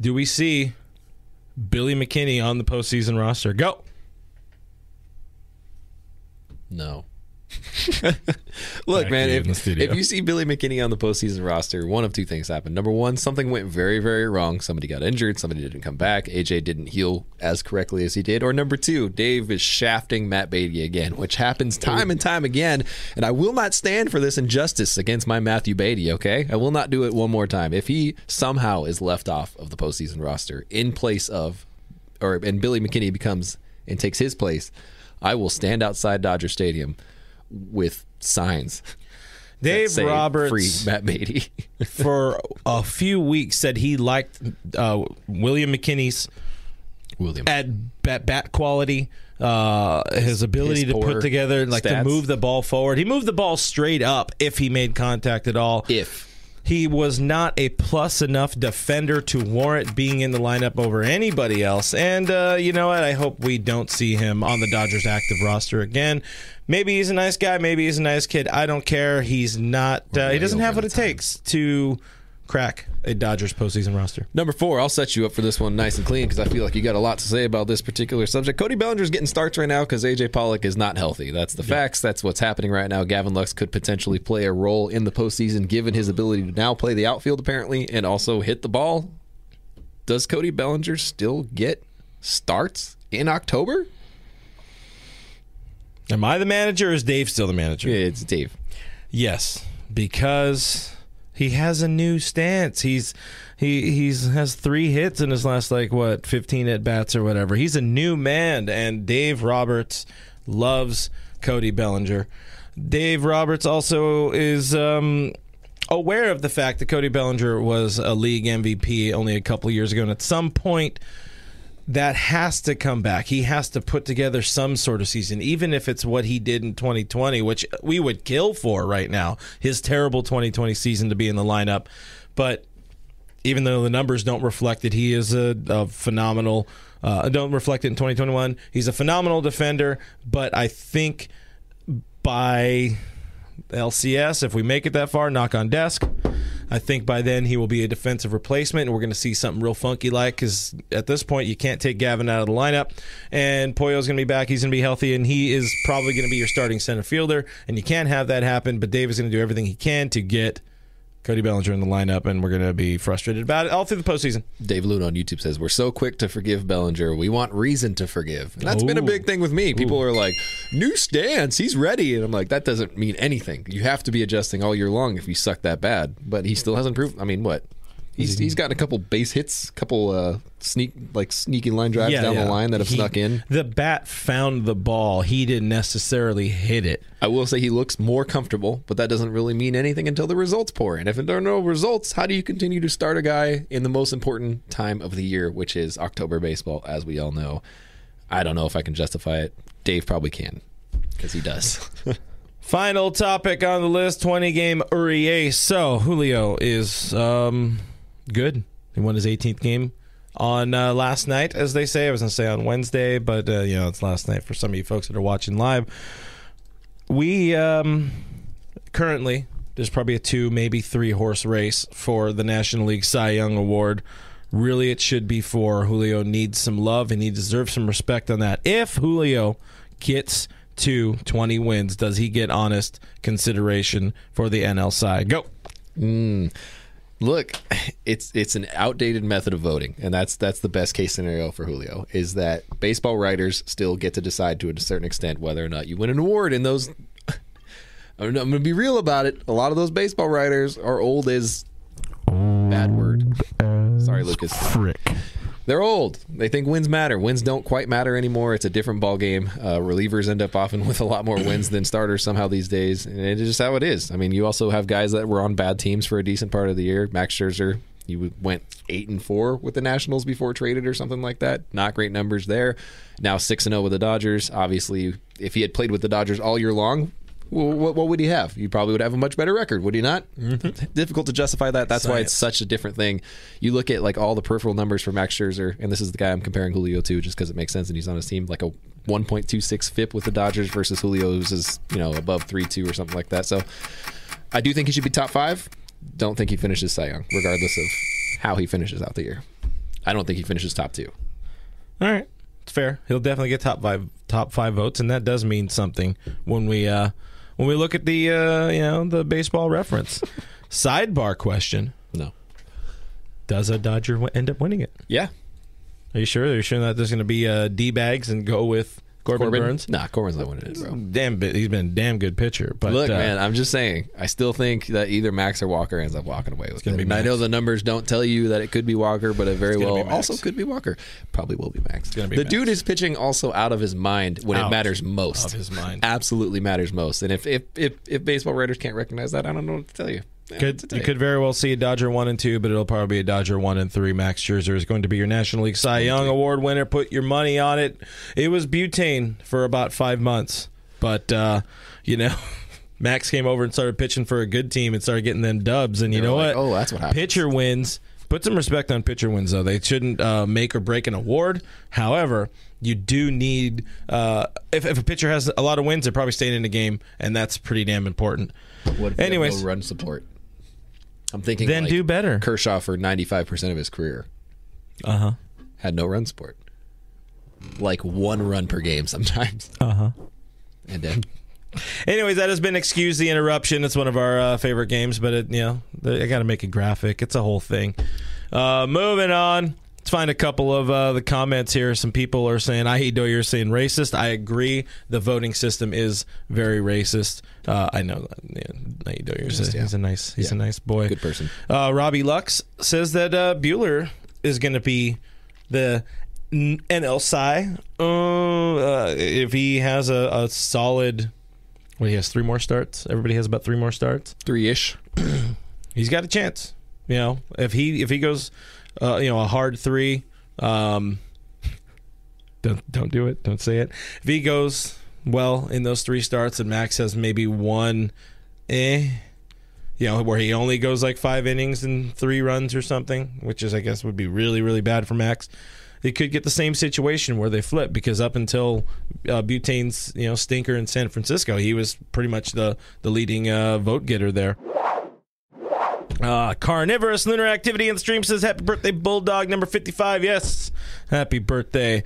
Do we see Billy McKinney on the postseason roster? Go. No. Look, Back man, to you in the if, if you see Billy McKinney on the postseason roster, one of two things happened. Number one, something went very, very wrong. Somebody got injured. Somebody didn't come back. AJ didn't heal as correctly as he did. Or number two, Dave is shafting Matt Beaty again, which happens time and time again. And I will not stand for this injustice against my Matthew Beaty, okay? I will not do it one more time. If he somehow is left off of the postseason roster in place of, or and Billy McKinney becomes and takes his place, I will stand outside Dodger Stadium with signs. Dave say, Roberts free Matt Beaty. for a few weeks said he liked uh, William McKinney's William. at bat, bat quality, uh, his ability his to put together, like to move the ball forward. He moved the ball straight up if he made contact at all. If He was not a plus enough defender to warrant being in the lineup over anybody else. And uh, you know what? I hope we don't see him on the Dodgers active roster again. Maybe he's a nice guy. Maybe he's a nice kid. I don't care. He's not. Uh, he doesn't have what it time. takes to crack a Dodgers postseason roster. Number four, I'll set you up for this one nice and clean because I feel like you got a lot to say about this particular subject. Cody Bellinger's getting starts right now because AJ Pollock is not healthy. That's the facts. That's what's happening right now. Gavin Lux could potentially play a role in the postseason given his ability to now play the outfield apparently and also hit the ball. Does Cody Bellinger still get starts in October? Am I the manager or is Dave still the manager? It's Dave. Yes, because he has a new stance. He's he he's has three hits in his last like what fifteen at bats or whatever. He's a new man, and Dave Roberts loves Cody Bellinger. Dave Roberts also is um, aware of the fact that Cody Bellinger was a league MVP only a couple years ago, and at some point that has to come back. He has to put together some sort of season, even if it's what he did in 2020, which we would kill for right now. His terrible 2020 season to be in the lineup, but even though the numbers don't reflect it, he is a, a phenomenal. Uh, don't reflect it in 2021. He's a phenomenal defender, but I think by LCS, if we make it that far, knock on desk. I think by then he will be a defensive replacement, and we're going to see something real funky like because at this point you can't take Gavin out of the lineup, and Poyo's going to be back. He's going to be healthy, and he is probably going to be your starting center fielder, and you can't have that happen. But Dave is going to do everything he can to get Cody Bellinger in the lineup, and we're going to be frustrated about it all through the postseason. Dave Luna on YouTube says, We're so quick to forgive Bellinger. We want reason to forgive. And that's been a big thing with me. People are like, New stance. He's ready. And I'm like, That doesn't mean anything. You have to be adjusting all year long if you suck that bad. But he still hasn't proved. I mean, what? He's, he's gotten a couple base hits, couple uh, sneak like sneaky line drives down the line that have He- snuck in. The bat found the ball. He didn't necessarily hit it. I will say he looks more comfortable, but that doesn't really mean anything until the results pour in. If there are no results, how do you continue to start a guy in the most important time of the year, which is October baseball, as we all know? I don't know if I can justify it. Dave probably can, because he does. Final topic on the list: twenty game Urias. So Julio is um, good. He won his 18th game on uh, last night, as they say. I was going to say on Wednesday, but uh, you know it's last night for some of you folks that are watching live. We um, currently there's probably a two, maybe three horse race for the National League Cy Young Award. Really, it should be for Julio. Needs some love and he deserves some respect on that. If Julio gets to 20 wins, does he get honest consideration for the NL Cy? Go. Look, it's it's an outdated method of voting, and that's that's the best case scenario for Julio. Is that baseball writers still get to decide to a certain extent whether or not you win an award? And those, I'm going to be real about it. A lot of those baseball writers are old as bad word. Sorry, Lucas. Frick. They're old. They think wins matter. Wins don't quite matter anymore. It's a different ball game. Uh, relievers end up often with a lot more wins than starters somehow these days, and it's just how it is. I mean, you also have guys that were on bad teams for a decent part of the year. Max Scherzer, you went eight and four with the Nationals before traded or something like that. Not great numbers there. Now six and zero with the Dodgers. Obviously, if he had played with the Dodgers all year long. Well, what, what would he have? You probably would have a much better record, would he not? Difficult to justify that. That's why it's such a different thing. You look at like all the peripheral numbers for Max Scherzer, and this is the guy I'm comparing Julio to, just because it makes sense and he's on his team. Like a 1.26 FIP with the Dodgers versus Julio, who's is you know above three two or something like that. So I do think he should be top five. Don't think he finishes Cy Young, regardless of how he finishes out the year. I don't think he finishes top two. All right, it's fair. He'll definitely get top five top five votes, and that does mean something when we uh, when we look at the uh, you know the baseball reference. Sidebar question: No. Does a Dodger w- end up winning it? Yeah. Are you sure? Are you sure that there's going to be uh, d bags and go with Corbin, Corbin Burnes? Nah, Corbin's not winning it, bro. Damn, he's been a damn good pitcher. But Look, uh, man, I'm just saying. I still think that either Max or Walker ends up walking away with it. be I know the numbers don't tell you that it could be Walker, but it very well also could be Walker. Probably will be Max. be the Max. dude is pitching also out of his mind when Out it matters most. of his mind. absolutely matters most. And if if if, if baseball writers can't recognize that, I don't know what to tell you. I don't know what to Could, you could very well see a Dodger one and two, but it'll probably be a Dodger one and three. Max Scherzer is going to be your National League Cy Young Award winner. Put your money on it. It was butane for about five months, but uh, you know, Max came over and started pitching for a good team and started getting them dubs. And you know like, what? "Oh, that's what happens." Pitcher wins. Put some respect on pitcher wins, though. They shouldn't uh, make or break an award. However, you do need uh, if, if a pitcher has a lot of wins, they're probably staying in the game, and that's pretty damn important. What if Anyways. run support? I'm thinking Then like do better. Kershaw for 95 percent of his career Uh huh. had no run support, like one run per game sometimes, Uh huh. and then Anyways, that has been excuse the interruption. It's one of our uh, favorite games, but it, you know, I got to make a graphic. It's a whole thing. Uh, moving on. Let's find a couple of uh, the comments here. Some people are saying I hate Doyer saying racist. I agree. The voting system is very racist. Uh, I know. Yeah, Nate Doyer's a, yeah. he's a nice. He's a nice boy. Good person. Uh, Robbie Lux says that uh, Buehler is going to be the NL Cy. Uh, uh, if he has a, a solid, what he has three more starts. Everybody has about three more starts. three ish. He's got a chance. You know, if he if he goes, uh, you know, a hard three. Um, don't don't do it. Don't say it. V goes well in those three starts, and Max has maybe one, eh. you know, where he only goes like five innings and three runs or something, which is, I guess, would be really, really bad for Max. It could get the same situation where they flip because up until uh, Butane's, you know, stinker in San Francisco, he was pretty much the the leading uh, vote getter there. Uh, carnivorous lunar activity in the stream says happy birthday bulldog number 55 yes happy birthday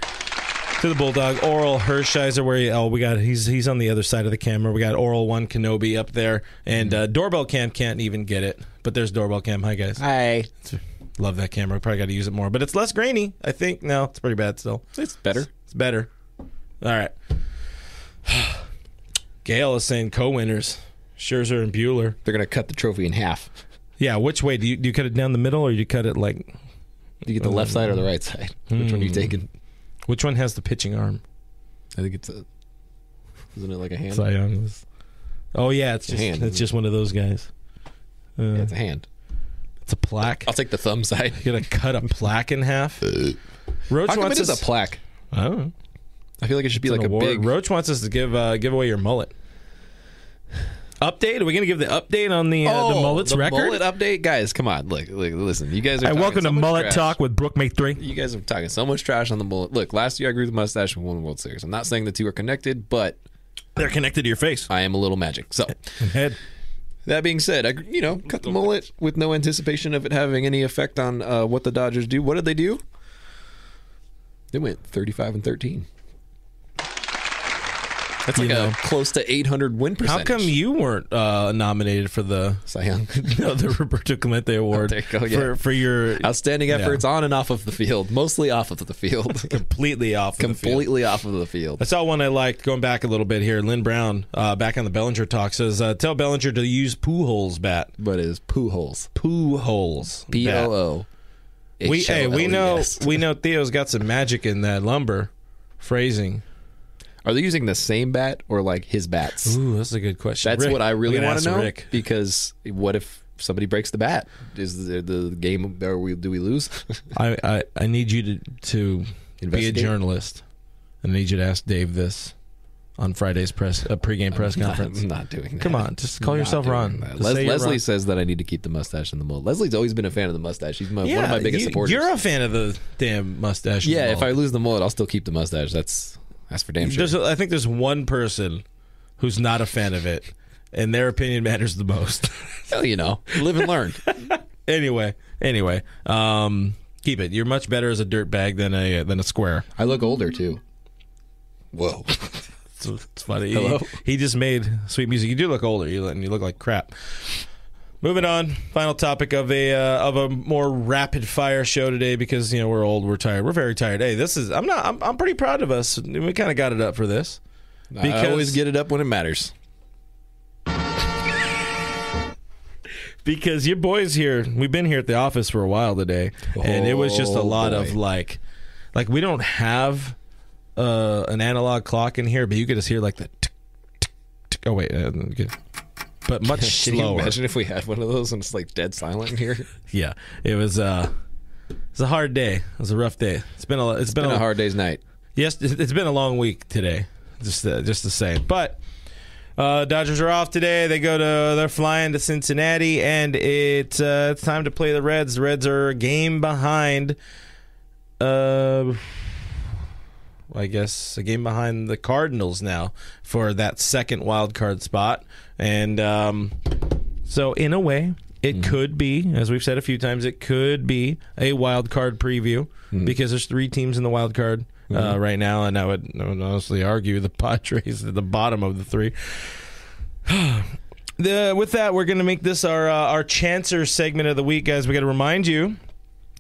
to the bulldog. Orel hershiser where he, oh we got he's he's on the other side of the camera. We got Orel one kenobi up there and uh, doorbell cam can't even get it but there's doorbell cam. Hi guys. Hi. love that camera. Probably got to use it more but it's less grainy i think. No it's pretty bad still. It's better. it's better. All right. Gail is saying co-winners. Scherzer and buehler. They're gonna cut the trophy in half. Yeah which way do you, do you cut it down the middle or do you cut it like Do You get the left side or the right side. Which one are you taking? Which one has the pitching arm? I think it's a. Isn't it like a hand? Cy Young was. Oh yeah, it's just hand, it's just one of those guys. Uh, Yeah, it's a hand. it's a plaque. I'll take the thumb side. You're gonna cut a plaque in half. Roach How come wants it is us. a plaque? I don't know. I feel like it should be like a award. big. Roach wants us to give uh, give away your mullet. Update? Are we gonna give the update on the uh, the mullets Oh, the record? mullet update, guys. Come on, look, look, listen. You guys are. Hey, talking welcome so to much Mullet trash. Talk with Brooke Make Three. You guys are talking so much trash on the mullet. Look, last year I grew the mustache and won World Series. I'm not saying the two are connected, but They're connected to your face I am a little magic. So head. that being said, I you know cut the mullet with no anticipation of it having any effect on uh, what the Dodgers do. What did they do? They went 35 and 13. That's like know. a close to 800 win percentage. How come you weren't uh, nominated for the Cy Young. no, the Roberto Clemente Award you go, yeah. for for your Outstanding efforts on and off of the field, mostly off of the field, completely off of the field. completely off of the field. I saw one I liked going back a little bit here. Lynn Brown, uh, back on the Bellinger talk, says uh, tell Bellinger to use Pujols bat. But it is poo holes. Pujols. P. O O. We hey, we know H O L S. we know Theo's got some magic in that lumber phrasing. Are they using the same bat or like his bats? Ooh, that's a good question. That's Rick, what I really want to know. Rick. Because what if somebody breaks the bat? Is the, the game? Are we? Do we lose? I, I I need you to to be a journalist, I need you to ask Dave this on Friday's press uh, pregame press conference. I'm not doing that. Come on, just call Not yourself Ron. Les- say Leslie Ron. says that I need to keep the mustache in the mullet. Leslie's always been a fan of the mustache. She's my, one of my biggest you, supporters. You're a fan of the damn mustache. yeah, if I lose the mullet, I'll still keep the mustache. That's that's for damn sure. There's, I think there's one person who's not a fan of it, and their opinion matters the most. Well, you know, live and learn. anyway, anyway, um, keep it. You're much better as a dirt bag than a than a square. I look older too. Whoa. It's, it's funny. Hello? He, he just made sweet music. You do look older. You look, you look like crap. Moving on. Final topic of a uh, of a more rapid fire show today because you know we're old, we're tired, we're very tired. Hey, this is I'm not I'm, I'm pretty proud of us. We kind of got it up for this. I always get it up when it matters. because your boys here we've been here at the office for a while today and it was just a Oh, lot of like like we don't have uh an analog clock in here but you could just hear like the tick, tick, tick. oh wait uh, okay. But much Can you slower imagine if we had one of those and it's like dead silent in here? yeah it was uh it was a hard day it was a rough day it's been a it's been, Been a, a hard day's night. yes it's been a long week today just uh, just the same but uh, Dodgers are off today. They go to they're flying to Cincinnati, and it's uh, it's time to play the Reds. The Reds are a game behind. Uh, I guess a game behind the Cardinals now for that second wild card spot, and um, so in a way, it could be, as we've said a few times, it could be a wild card preview because there's three teams in the wild card uh, right now, and I would, I would honestly argue the Padres at the bottom of the three. the, with that, we're going to make this our uh, our Chancer segment of the week, guys. We got to remind you.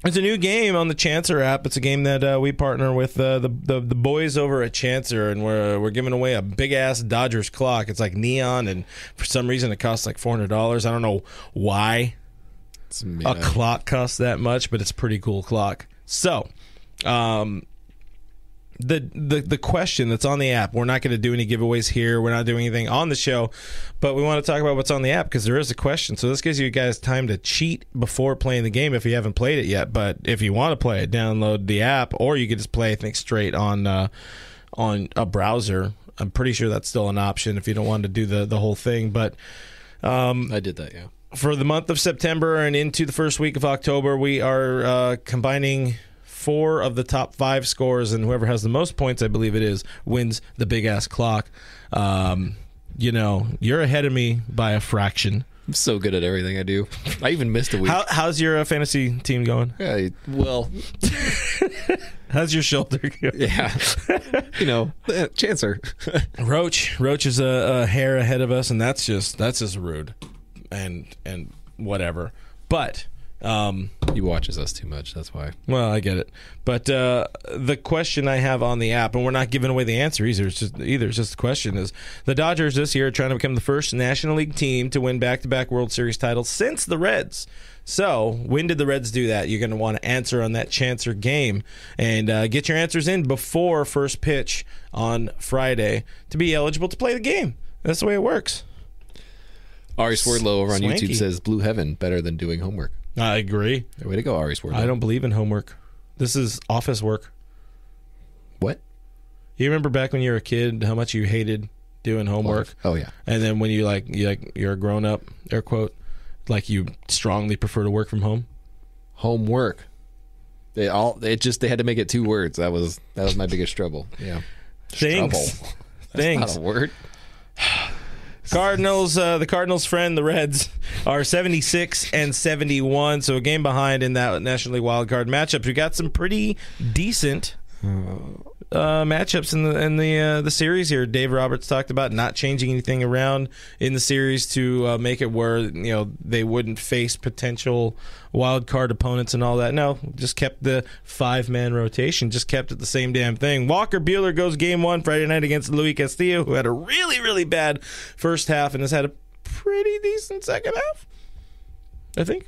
It's a new game on the Chancer app. It's a game that uh, we partner with uh, the, the the boys over at Chancer, and we're we're giving away a big ass Dodgers clock. It's like neon, and for some reason it costs like four hundred dollars. I don't know why It's a clock costs that much, but it's a pretty cool clock. So, um, the the the question that's on the app. We're not going to do any giveaways here. We're not doing anything on the show, but we want to talk about what's on the app because there is a question. So this gives you guys time to cheat before playing the game if you haven't played it yet. But if you want to play it, download the app, or you could just play. I think straight on uh, on a browser. I'm pretty sure that's still an option if you don't want to do the the whole thing, but. um, I did that, yeah. for the month of September and into the first week of October, we are uh, combining four of the top five scores, and whoever has the most points, I believe it is, wins the big ass clock. Um, you know, you're ahead of me by a fraction. I'm so good at everything I do. I even missed a week. How, how's your uh, fantasy team going? Yeah, well, How's your shoulder going? yeah, you know, eh, chancer. Roach, Roach is a, a hair ahead of us, and that's just that's just rude, and and whatever. But um, he watches us too much. That's why. well, I get it. But uh, the question I have on the app, and we're not giving away the answer either. It's just either. It's just a question: is the Dodgers this year are trying to become the first National League team to win back-to-back World Series titles since the Reds? So, when did the Reds do that? You're going to want to answer on that Chancer game and uh, get your answers in before first pitch on Friday to be eligible to play the game. That's the way it works. Ari Swordlow over on Swanky. YouTube says Blue Heaven better than doing homework. I agree. Way to go, Ari Swordlow. I don't believe in homework. This is office work. What? You remember back when you were a kid how much you hated doing homework, Oh yeah. and then when you like you like you're a grown up, air quote, like you strongly prefer to work from home. Homework. They all. It just they had to make it two words. That was that was my biggest trouble. Yeah. Things, Trouble. things. A word. Cardinals, uh, the Cardinals' friend, the Reds, are 76 and 71, so a game behind in that National League wild card matchups. We got some pretty decent uh, matchups in the in the uh, the series here. Dave Roberts talked about not changing anything around in the series to uh, make it where you know they wouldn't face potential wild card opponents and all that. No, just kept the five man rotation, just kept it the same damn thing. Walker Buehler goes game one Friday night against Luis Castillo, who had a really really bad first half and has had a pretty decent second half. I think.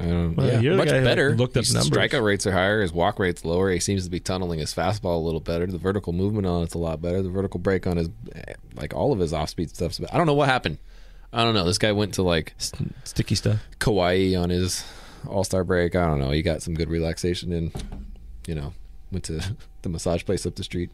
Um, Well, yeah, you're the much guy better. looked up His numbers. Strikeout rates are higher. His walk rate's lower. He seems to be tunneling his fastball a little better. The vertical movement on it's a lot better. The vertical break on his, like all of his off speed stuff's. I don't know what happened. I don't know. This guy went to like Sticky stuff. Kauai on his All Star break. I don't know. He got some good relaxation and, you know, went to the massage place up the street.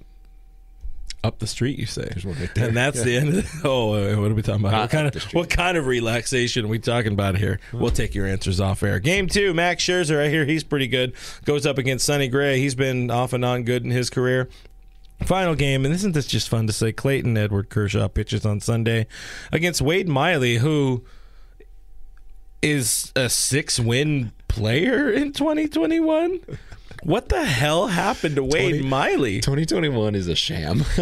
Up the street, you say. There's one right there. And that's Yeah. the end of the, Oh, what are we talking about? Not What kind of what kind of relaxation are we talking about here? We'll take your answers off air. Game two, Max Scherzer. I hear he's pretty good. Goes up against Sonny Gray. He's been off and on good in his career. Final game, and isn't this just fun to say? Clayton Edward Kershaw pitches on Sunday against Wade Miley, who is a six-win player in 2021. What the hell happened to Wade 20 Miley? 2021 is a sham.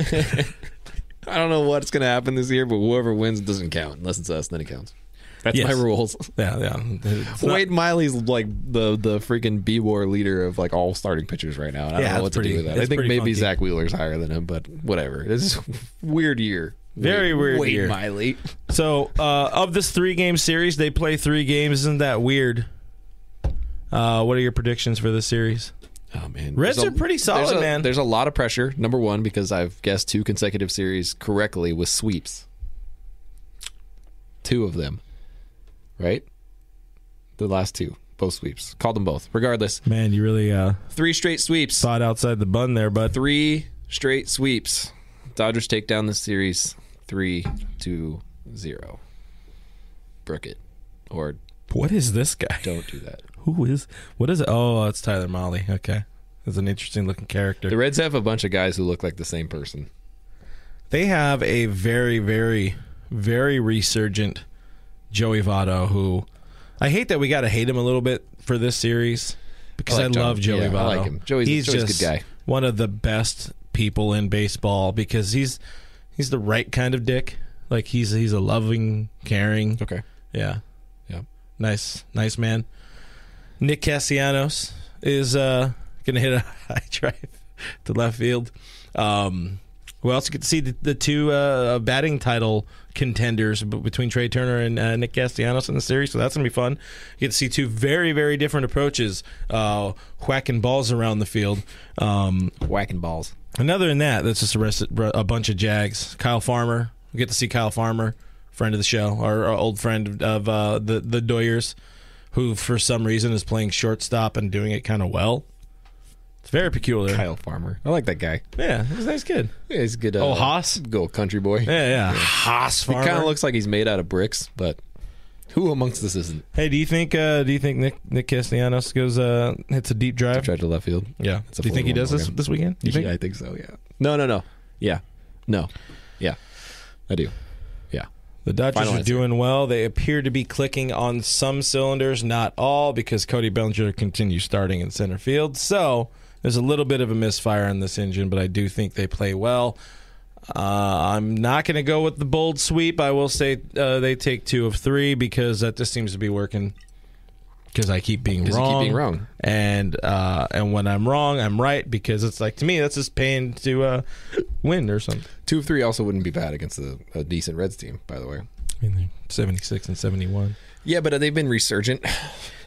I don't know what's going to happen this year, but whoever wins doesn't count unless it's us. Then it counts. That's Yes. my rules. Yeah, yeah. It's not- Wade Miley's like the the freaking B war leader of like all starting pitchers right now. And I Yeah, don't know what it's to pretty- do with that. I think maybe funky. Zack Wheeler's higher than him, but whatever. A weird year. Very Wade- weird Wade year. Miley. So, uh, of this three game series, they play three games. Isn't that weird? Uh, what are your predictions for this series? Oh man, Reds There's are pretty solid, there's a, man. There's a lot of pressure. Number one, because I've guessed two consecutive series correctly with sweeps. Two of them, right? The last two, both sweeps. Called them both. Regardless, Man, you really uh, three straight sweeps. thought outside the bun there, bud. Three straight sweeps. Dodgers take down the series three to zero. Brook it, or What is this guy? don't do that. Who is? What is it? Oh, it's Tyler Mahle. Okay, that's an interesting looking character. The Reds have a bunch of guys who look like the same person. They have a very, very, very resurgent Joey Votto who I hate that we got to hate him a little bit for this series because I I, like Joe. love Joey Yeah, I Votto. like him. Joey's- he's Joey's a good guy. one of the best people in baseball because he's he's the right kind of dick. Like he's he's a loving, caring. Okay. Yeah. Yeah. Nice, nice man. Nick Castellanos is uh, going to hit a high drive to left field. Um, we also get to see the, the two uh, batting title contenders between Trea Turner and uh, Nick Castellanos in the series, so that's going to be fun. You get to see two very, very different approaches, uh, whacking balls around the field. Um, Whacking balls. Another than that, that's just a, rest, a bunch of Jags. Kyle Farmer, we get to see Kyle Farmer, friend of the show, our, our old friend of uh, the the Doyers, who for some reason is playing shortstop and doing it kind of well. It's very peculiar. Kyle Farmer. I like that guy. Yeah, he's a nice kid. Yeah, he's a good. Uh, Oh, Haas? Go country boy. Yeah, yeah. Haas Farmer. He kind of looks like he's made out of bricks, but Who amongst us isn't? Hey, do you think uh, do you think Nick Nick Castellanos goes uh, hits a deep drive? Tried to left field. Yeah. Do you think he does this 41 this weekend? You think? Yeah, I think so. Yeah. No, no, no. Yeah. No. Yeah. I do. The Dodgers Final are answer. doing well. They appear to be clicking on some cylinders, not all, because Cody Bellinger continues starting in center field. So there's a little bit of a misfire on this engine, but I do think they play well. Uh, I'm not going to go with the bold sweep. I will say uh, they take two of three because that just seems to be working. Because I keep being you keep being wrong. and uh, and when I'm wrong, I'm right because it's like to me that's just paying to uh, win or something. Two of three also wouldn't be bad against a, a decent Reds team, by the way. I mean, 76 and 71. Yeah, but they've been resurgent.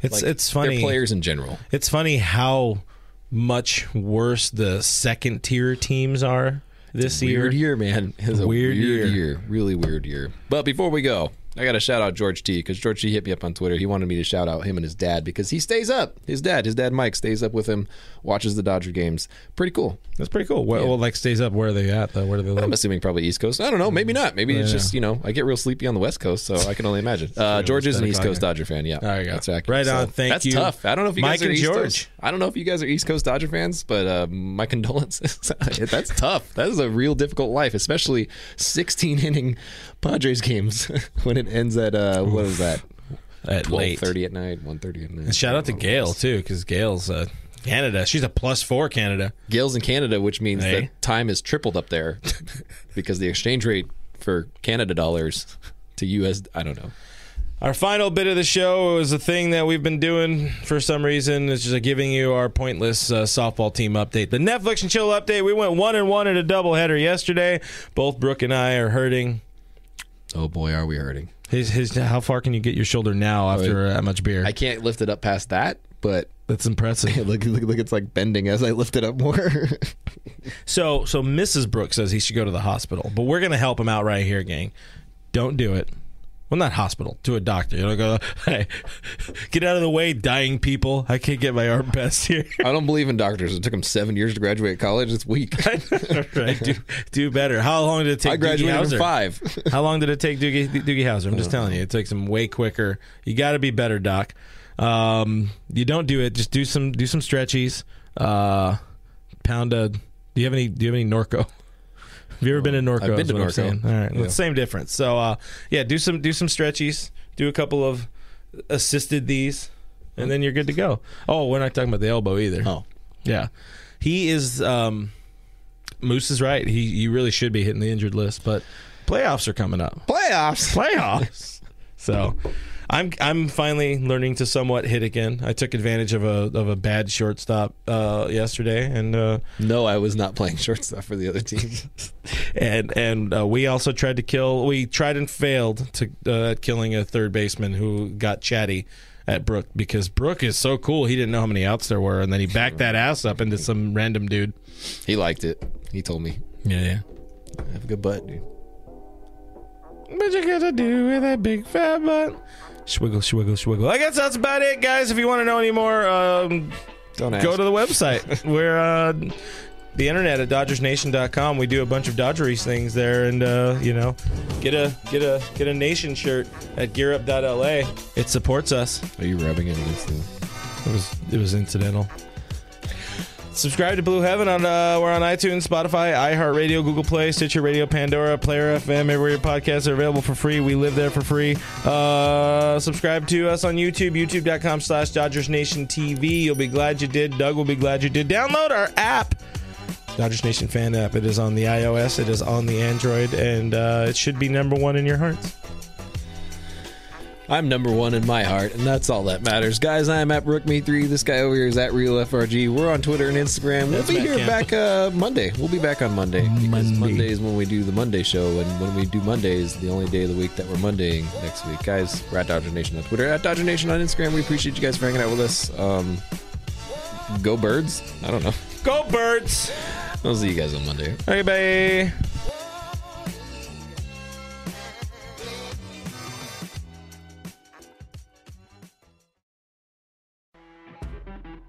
It's Like, it's funny. Players in general. It's funny how much worse the second tier teams are this year. Weird year, man. It's a Weird weird, year. year. Really weird year. But before we go, I got to shout out George T because George T hit me up on Twitter. He wanted me to shout out him and his dad because he stays up. His dad, his dad Mike, stays up with him, watches the Dodger games. Pretty cool. That's pretty cool. Well, well, like stays up. Where are they at? Though? Where do they I'm assuming probably East Coast. I don't know. Maybe not. Maybe it's Yeah. just you know I get real sleepy on the West Coast, so I can only imagine. Uh, George is an East Coast. Dodger fan. Yeah, There you go. That's accurate. Right on. So Thank that's you. That's tough. I don't know if you Mike guys are and East George. Coast. I don't know if you guys are East Coast Dodger fans, but uh, my condolences. that's tough. That is a real difficult life, especially 16 inning Padres games when it ends at uh, what is that? At late. 12:30 at night, 1:30 at night. And shout out to Gail too, because Gail's uh, Canada. She's a plus four Canada. Gail's in Canada, which means Hey. that time is tripled up there because the exchange rate for Canada dollars to US, I don't know. Our final bit of the show is a thing that we've been doing for some reason. It's just giving you our pointless uh, softball team update. The Netflix and chill update. We went one and one in a doubleheader yesterday. Both Brooke and I are hurting. Oh boy, are we hurting. His, his, how far can you get your shoulder now after uh, that much beer? I can't lift it up past that, but That's impressive. look, look, look, it's like bending as I lift it up more. So, so Mrs. Brooks says he should go to the hospital, but we're going to help him out right here, gang. Don't do it. Well, not hospital, to a doctor. You know, go, hey, get out of the way, dying people. I can't get my arm best here. I don't believe in doctors. It took them seven years to graduate college. It's weak. right, do, do better. How long did it take I graduated Doogie in Howser? five. How long did it take Doogie, Doogie Howser? I'm just telling you, it takes him way quicker. You got to be better, Doc. Um, you don't do it. Just do some do some stretchies. Uh, pound a. Do you have any? Do you have any Norco? Have you ever been to Norco? I've been to Norco. All right, well, Yeah. same difference. So, uh, yeah, do some do some stretchies. Do a couple of assisted these, and then you're good to go. Oh, we're not talking about the elbow either. Oh. Yeah, he is. Um, Moose is right. He you really should be hitting the injured list, but playoffs are coming up. Playoffs. Playoffs. so, I'm I'm finally learning to somewhat hit again. I took advantage of a of a bad shortstop uh, yesterday, and uh, No, I was not playing shortstop for the other team. and and uh, we also tried to kill. We tried and failed to uh, killing a third baseman who got chatty at Brook because Brook is so cool. He didn't know how many outs there were, and then he backed that ass up into some random dude. he liked it. He told me. Yeah, yeah. Have a good butt, dude. What you got to do with that big fat butt? Swiggle, swiggle, swiggle. I guess that's about it, guys. If you want to know any more, um, Don't ask. go to the website. We're uh, the internet at DodgersNation.com. We do a bunch of Dodgeries things there, and uh, you know, get a get a get a Nation shirt at GearUp.la. It supports us. Are you rubbing it against the? It was it was incidental. Subscribe to Blue Heaven on uh, we're on iTunes, Spotify, iHeartRadio, Google Play, Stitcher Radio, Pandora, Player FM, everywhere your podcasts are available for free. We live there for free. Uh, subscribe to us on YouTube, youtube.com slash Dodgers Nation TV. You'll be glad you did. Doug will be glad you did. Download our app. Dodgers Nation fan app. It is on the iOS, it is on the Android, and uh, it should be number one in your hearts. I'm number one in my heart, and that's all that matters. Guys, I'm at RookMe3. This guy over here is at RealFRG. We're on Twitter and Instagram. We'll That's be here Camp. back uh, Monday. We'll be back on Monday. Because Monday. Monday is when we do the Monday show, and when we do Monday is the only day of the week that we're Mondaying next week. Guys, we're at Dodger Nation on Twitter, at Dodger Nation on Instagram. We appreciate you guys for hanging out with us. Um, go Birds. I don't know. Go Birds! I'll see you guys on Monday. Okay, bye.